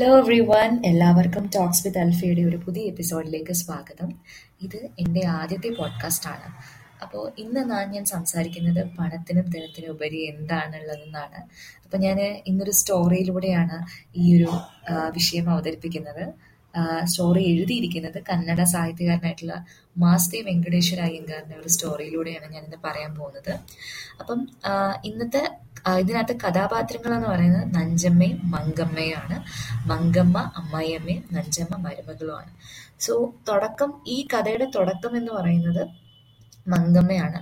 Hello everyone എല്ലാവർക്കും talks with അൽഫയുടെ ഒരു പുതിയ എപ്പിസോഡിലേക്ക് സ്വാഗതം. ഇത് എന്റെ ആദ്യത്തെ പോഡ്കാസ്റ്റ് ആണ് അപ്പോൾ ഇന്ന് ഞാൻ ഞാൻ സംസാരിക്കുന്നത് പണത്തിനും ധനത്തിനും ഉപരി എന്താണുള്ളതെന്നാണ്. അപ്പോൾ ഞാൻ ഇന്നൊരു സ്റ്റോറിയിലൂടെയാണ് ഈ ഒരു വിഷയം അവതരിപ്പിക്കുന്നത്. സ്റ്റോറി എഴുതിയിരിക്കുന്നത് കന്നഡ സാഹിത്യകാരനായിട്ടുള്ള മാസ്തി വെങ്കടേശ്വര അയ്യങ്കാറിന്റെ ഒരു സ്റ്റോറിയിലൂടെയാണ് ഞാനിന്ന് പറയാൻ പോകുന്നത്. അപ്പം ഇന്നത്തെ ഇതിനകത്ത് കഥാപാത്രങ്ങൾ എന്ന് പറയുന്നത് നഞ്ചമ്മയും മങ്കമ്മയാണ് മങ്കമ്മ അമ്മായിയമ്മയും നഞ്ചമ്മ മരുമകളുമാണ്. സോ തുടക്കം ഈ കഥയുടെ തുടക്കം എന്ന് പറയുന്നത് മങ്കമ്മയാണ്.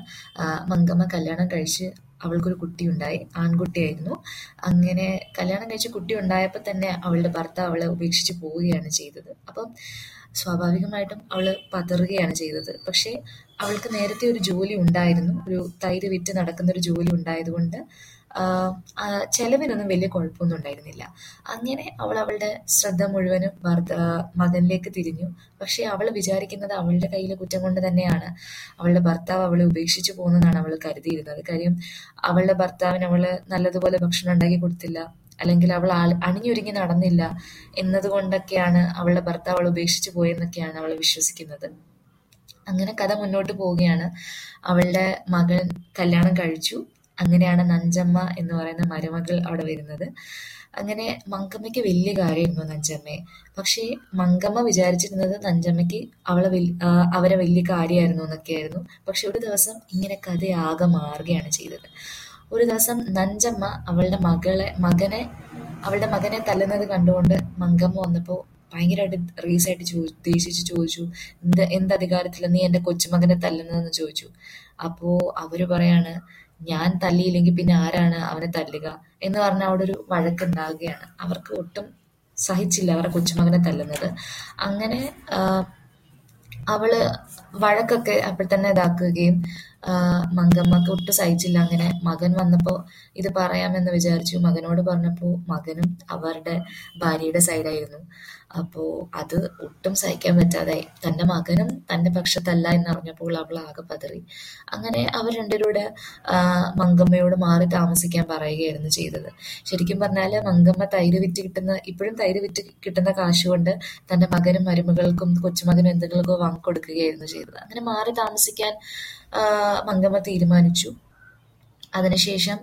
മങ്കമ്മ കല്യാണം കഴിച്ച് അവൾക്കൊരു കുട്ടി ഉണ്ടായി ആൺകുട്ടിയായിരുന്നു. അങ്ങനെ കല്യാണം കഴിച്ച് കുട്ടി ഉണ്ടായപ്പോൾ തന്നെ അവളുടെ ഭർത്താവ് അവളെ ഉപേക്ഷിച്ച് പോവുകയാണ് ചെയ്തത്. അപ്പം സ്വാഭാവികമായിട്ടും അവൾ പതറുകയാണ് ചെയ്തത്. പക്ഷേ അവൾക്ക് നേരത്തെ ഒരു ജോലി ഉണ്ടായിരുന്നു. ഒരു തൈര് വിറ്റ് നടക്കുന്ന ഒരു ജോലി ഉണ്ടായതുകൊണ്ട് ചെലവിനൊന്നും വലിയ കുഴപ്പമൊന്നും ഉണ്ടായിരുന്നില്ല. അങ്ങനെ അവൾ അവളുടെ ശ്രദ്ധ മുഴുവനും ഭർത്ത മകനിലേക്ക് തിരിഞ്ഞു. പക്ഷേ അവൾ വിചാരിക്കുന്നത് അവളുടെ കയ്യിലെ കുറ്റം കൊണ്ട് തന്നെയാണ്. അവളുടെ ഭർത്താവ് അവളെ ഉപേക്ഷിച്ചു പോകുന്നതാണ് അവൾ കരുതിയിരുന്നത്. കാര്യം അവളുടെ ഭർത്താവിന് അവൾ നല്ലതുപോലെ ഭക്ഷണം ഉണ്ടാക്കി കൊടുത്തില്ല. അല്ലെങ്കിൽ അവൾ അണിഞ്ഞൊരുങ്ങി നടന്നില്ല എന്നതുകൊണ്ടൊക്കെയാണ് അവളുടെ ഭർത്താവ് അവൾ ഉപേക്ഷിച്ചു പോയെന്നൊക്കെയാണ് അവൾ വിശ്വസിക്കുന്നത്. അങ്ങനെ കഥ മുന്നോട്ട് പോവുകയാണ്. അവളുടെ മകൻ കല്യാണം കഴിച്ചു. അങ്ങനെയാണ് നഞ്ചമ്മ എന്ന് പറയുന്ന മരുമകൾ അവിടെ വരുന്നത്. അങ്ങനെ മങ്കമ്മയ്ക്ക് വലിയ കാര്യമായിരുന്നു നഞ്ചമ്മയെ. പക്ഷേ മങ്കമ്മ വിചാരിച്ചിരുന്നത് നഞ്ചമ്മയ്ക്ക് അവളെ അവരെ വലിയ കാര്യമായിരുന്നു എന്നൊക്കെയായിരുന്നു. പക്ഷെ ഒരു ദിവസം ഇങ്ങനെ കഥയാകെ മാറുകയാണ് ചെയ്തത്. ഒരു ദിവസം നഞ്ചമ്മ അവളുടെ മകളെ മകനെ അവളുടെ മകനെ തല്ലുന്നത് കണ്ടുകൊണ്ട് മങ്കമ്മ വന്നപ്പോൾ ഭയങ്കരമായിട്ട് റീസായിട്ട് ചോ ദേഷിച്ച് ചോദിച്ചു എന്ത് എന്ത് അധികാരത്തിലാണ് നീ എന്റെ കൊച്ചുമകനെ തല്ലുന്നതെന്ന് ചോദിച്ചു? അപ്പോൾ അവർ പറയാണ് ഞാൻ തല്ലിയില്ലെങ്കിൽ പിന്നെ ആരാണ് അവനെ തല്ലുക എന്ന് പറഞ്ഞ അവിടെ ഒരു വഴക്കുണ്ടാകുകയാണ് അവർക്ക് ഒട്ടും സഹിച്ചില്ല അവരുടെ കൊച്ചുമകനെ തല്ലുന്നത്. അങ്ങനെ അവൾ വഴക്കൊക്കെ അപ്പോൾ തന്നെ ഇതാക്കുകയും മങ്കമ്മക്ക് ഒട്ടും സഹിച്ചില്ല. അങ്ങനെ മകൻ വന്നപ്പോൾ ഇത് പറയാമെന്ന് വിചാരിച്ചു. മകനോട് പറഞ്ഞപ്പോൾ മകനും അവരുടെ ഭാര്യയുടെ സൈഡായിരുന്നു. അപ്പോൾ അത് ഒട്ടും സഹിക്കാൻ പറ്റാതായി. തന്റെ മകനും തന്റെ പക്ഷത്തല്ല എന്നറിഞ്ഞപ്പോൾ അവൾ ആകെ പതറി. അങ്ങനെ അവർ രണ്ടുപേരുടെ മങ്കമ്മയോട് മാറി താമസിക്കാൻ പറയുകയായിരുന്നു ചെയ്തത്. ശരിക്കും പറഞ്ഞാൽ മങ്കമ്മ തൈര് വിറ്റ് കിട്ടുന്ന ഇപ്പോഴും തൈര് വിറ്റ് കിട്ടുന്ന കാശ് തന്റെ മകനും മരുമകൾക്കും കൊച്ചുമകനും എന്തെങ്കിലുമൊക്കെ വാങ്ങിക്കൊടുക്കുകയായിരുന്നു ചെയ്തത്. അങ്ങനെ മാറി താമസിക്കാൻ മങ്കമ്മ തീരുമാനിച്ചു. അതിനുശേഷം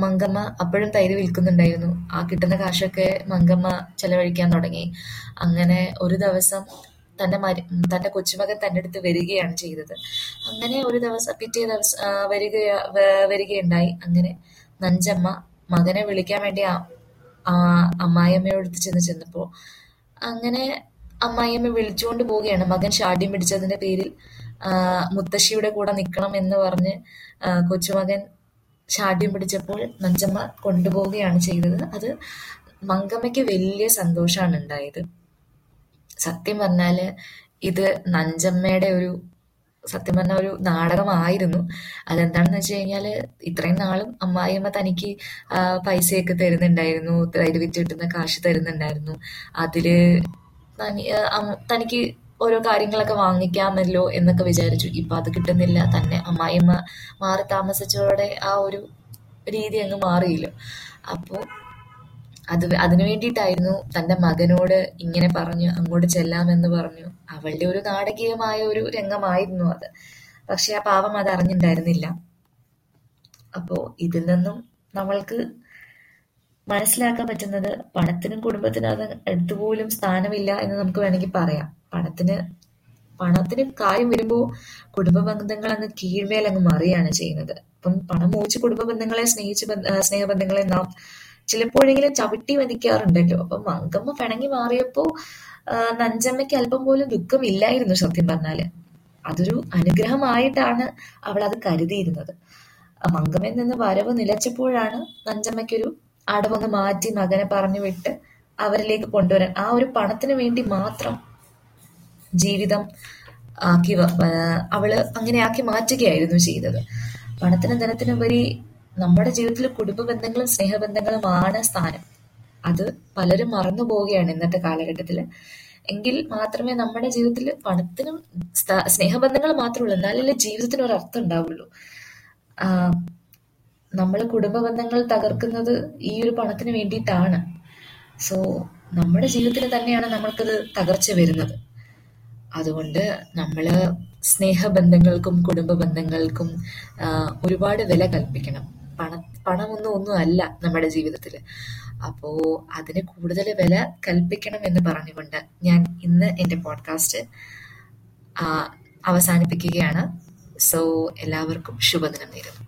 മങ്കമ്മ അപ്പോഴും തൈര് വിൽക്കുന്നുണ്ടായിരുന്നു. ആ കിട്ടുന്ന കാശൊക്കെ മങ്കമ്മ ചെലവഴിക്കാൻ തുടങ്ങി. അങ്ങനെ ഒരു ദിവസം തന്റെ മരി തന്റെ കൊച്ചുമകൻ തന്റെ അടുത്ത് വരികയാണ് ചെയ്തത്. അങ്ങനെ ഒരു ദിവസം പിറ്റേ ദിവസം വരിക വരികയുണ്ടായി. അങ്ങനെ നഞ്ചമ്മ മകനെ വിളിക്കാൻ വേണ്ടി ആ അമ്മായിയമ്മയോടുത്ത് അമ്മായിയമ്മയോട് ചെന്ന് ചെന്നപ്പോ അങ്ങനെ അമ്മായിയമ്മ വിളിച്ചുകൊണ്ട് പോവുകയാണ്. മകൻ ഷാഠ്യം പിടിച്ചതിന്റെ പേരിൽ മുത്തശ്ശിയുടെ കൂടെ നിൽക്കണം എന്ന് പറഞ്ഞ് കൊച്ചുമകൻ ഷാഠ്യം പിടിച്ചപ്പോൾ നഞ്ചമ്മ കൊണ്ടുപോവുകയാണ് ചെയ്തത്. അത് മങ്കമ്മയ്ക്ക് വലിയ സന്തോഷമാണ് ഉണ്ടായത്. സത്യം പറഞ്ഞാൽ ഇത് നഞ്ചമ്മയുടെ ഒരു സത്യം പറഞ്ഞ ഒരു നാടകമായിരുന്നു. അതെന്താണെന്ന് വെച്ച് കഴിഞ്ഞാൽ ഇത്രയും നാളും അമ്മായിയമ്മ തനിക്ക് പൈസയൊക്കെ തരുന്നുണ്ടായിരുന്നു. തൈര് വിറ്റ് കിട്ടുന്ന കാശ് തരുന്നുണ്ടായിരുന്നു. അതിൽ തനിക്ക് ഓരോ കാര്യങ്ങളൊക്കെ വാങ്ങിക്കാമല്ലോ എന്നൊക്കെ വിചാരിച്ചു. ഇപ്പൊ അത് കിട്ടുന്നില്ല. തന്നെ അമ്മായിയമ്മ മാറി താമസിച്ചതോടെ ആ ഒരു രീതി അങ്ങ് മാറിയില്ലോ. അപ്പോ അത് അതിനു വേണ്ടിയിട്ടായിരുന്നു തന്റെ മകനോട് ഇങ്ങനെ പറഞ്ഞു അങ്ങോട്ട് ചെല്ലാമെന്ന് പറഞ്ഞു. അവളുടെ ഒരു നാടകീയമായ ഒരു രംഗമായിരുന്നു അത്. പക്ഷെ ആ പാവം അത് അറിഞ്ഞിട്ടുണ്ടായിരുന്നില്ല അപ്പോ ഇതിൽ നിന്നും നമ്മൾക്ക് മനസ്സിലാക്കാൻ പറ്റുന്നത് പണത്തിനും കുടുംബത്തിനും അത് സ്ഥാനമില്ല എന്ന് നമുക്ക് വേണമെങ്കിൽ പറയാം. പണത്തിന് പണത്തിന് കാര്യം വരുമ്പോൾ കുടുംബ ബന്ധങ്ങൾ അങ്ങ് കീഴ്മേൽ അങ്ങ് മറിയാണ് ചെയ്യുന്നത്. അപ്പം പണം മോഹിച്ച് കുടുംബ ബന്ധങ്ങളെ സ്നേഹിച്ച് ബന്ധ- സ്നേഹബന്ധങ്ങളെ നാം ചിലപ്പോഴെങ്കിലും ചവിട്ടി വധിക്കാറുണ്ടല്ലോ. അപ്പൊ മങ്കമ്മ പിണങ്ങി മാറിയപ്പോ നഞ്ചമ്മയ്ക്ക് അല്പം പോലും ദുഃഖമില്ലായിരുന്നു സത്യം പറഞ്ഞാൽ. അതൊരു അനുഗ്രഹമായിട്ടാണ് അവൾ അത് കരുതിയിരുന്നത് മങ്കമ്മയിൽ നിന്ന് വരവ് നിലച്ചപ്പോഴാണ് നഞ്ചമ്മയ്ക്കൊരു അടവൊന്ന് മാറ്റി മകനെ പറഞ്ഞു വിട്ട് അവരിലേക്ക് കൊണ്ടുവരാൻ. ആ ഒരു പണത്തിന് വേണ്ടി മാത്രം ജീവിതം ആക്കി അവൾ അങ്ങനെ ആക്കി മാറ്റുകയായിരുന്നു ചെയ്തത്. പണത്തിനും ധനത്തിനുപരി നമ്മുടെ ജീവിതത്തിൽ കുടുംബ ബന്ധങ്ങളും സ്നേഹബന്ധങ്ങളും ആണ് സ്ഥാനം. അത് പലരും മറന്നു പോവുകയാണ് ഇന്നത്തെ കാലഘട്ടത്തിൽ എങ്കിൽ മാത്രമേ നമ്മുടെ ജീവിതത്തിൽ പണത്തിനും സ്നേഹബന്ധങ്ങൾ മാത്രമുള്ളൂ എന്നാലല്ലേ ജീവിതത്തിന് ഒരു അർത്ഥം ഉണ്ടാവുള്ളൂ. നമ്മൾ കുടുംബ ബന്ധങ്ങൾ തകർക്കുന്നത് ഈ ഒരു പണത്തിന് വേണ്ടിയിട്ടാണ്. സോ നമ്മുടെ ജീവിതത്തിൽ തന്നെയാണ് നമ്മൾക്കത് തകർച്ച വരുന്നത്. അതുകൊണ്ട് നമ്മൾ സ്നേഹബന്ധങ്ങൾക്കും കുടുംബ ബന്ധങ്ങൾക്കും ഒരുപാട് വില കൽപ്പിക്കണം. പണ പണമൊന്നും ഒന്നും അല്ല നമ്മുടെ ജീവിതത്തിൽ അപ്പോ അതിന് കൂടുതൽ വില കൽപ്പിക്കണം എന്ന് പറഞ്ഞുകൊണ്ട് ഞാൻ ഇന്ന് എന്റെ പോഡ്കാസ്റ്റ് അവസാനിപ്പിക്കുകയാണ്. സോ എല്ലാവർക്കും ശുഭദിനം നേരുന്നു.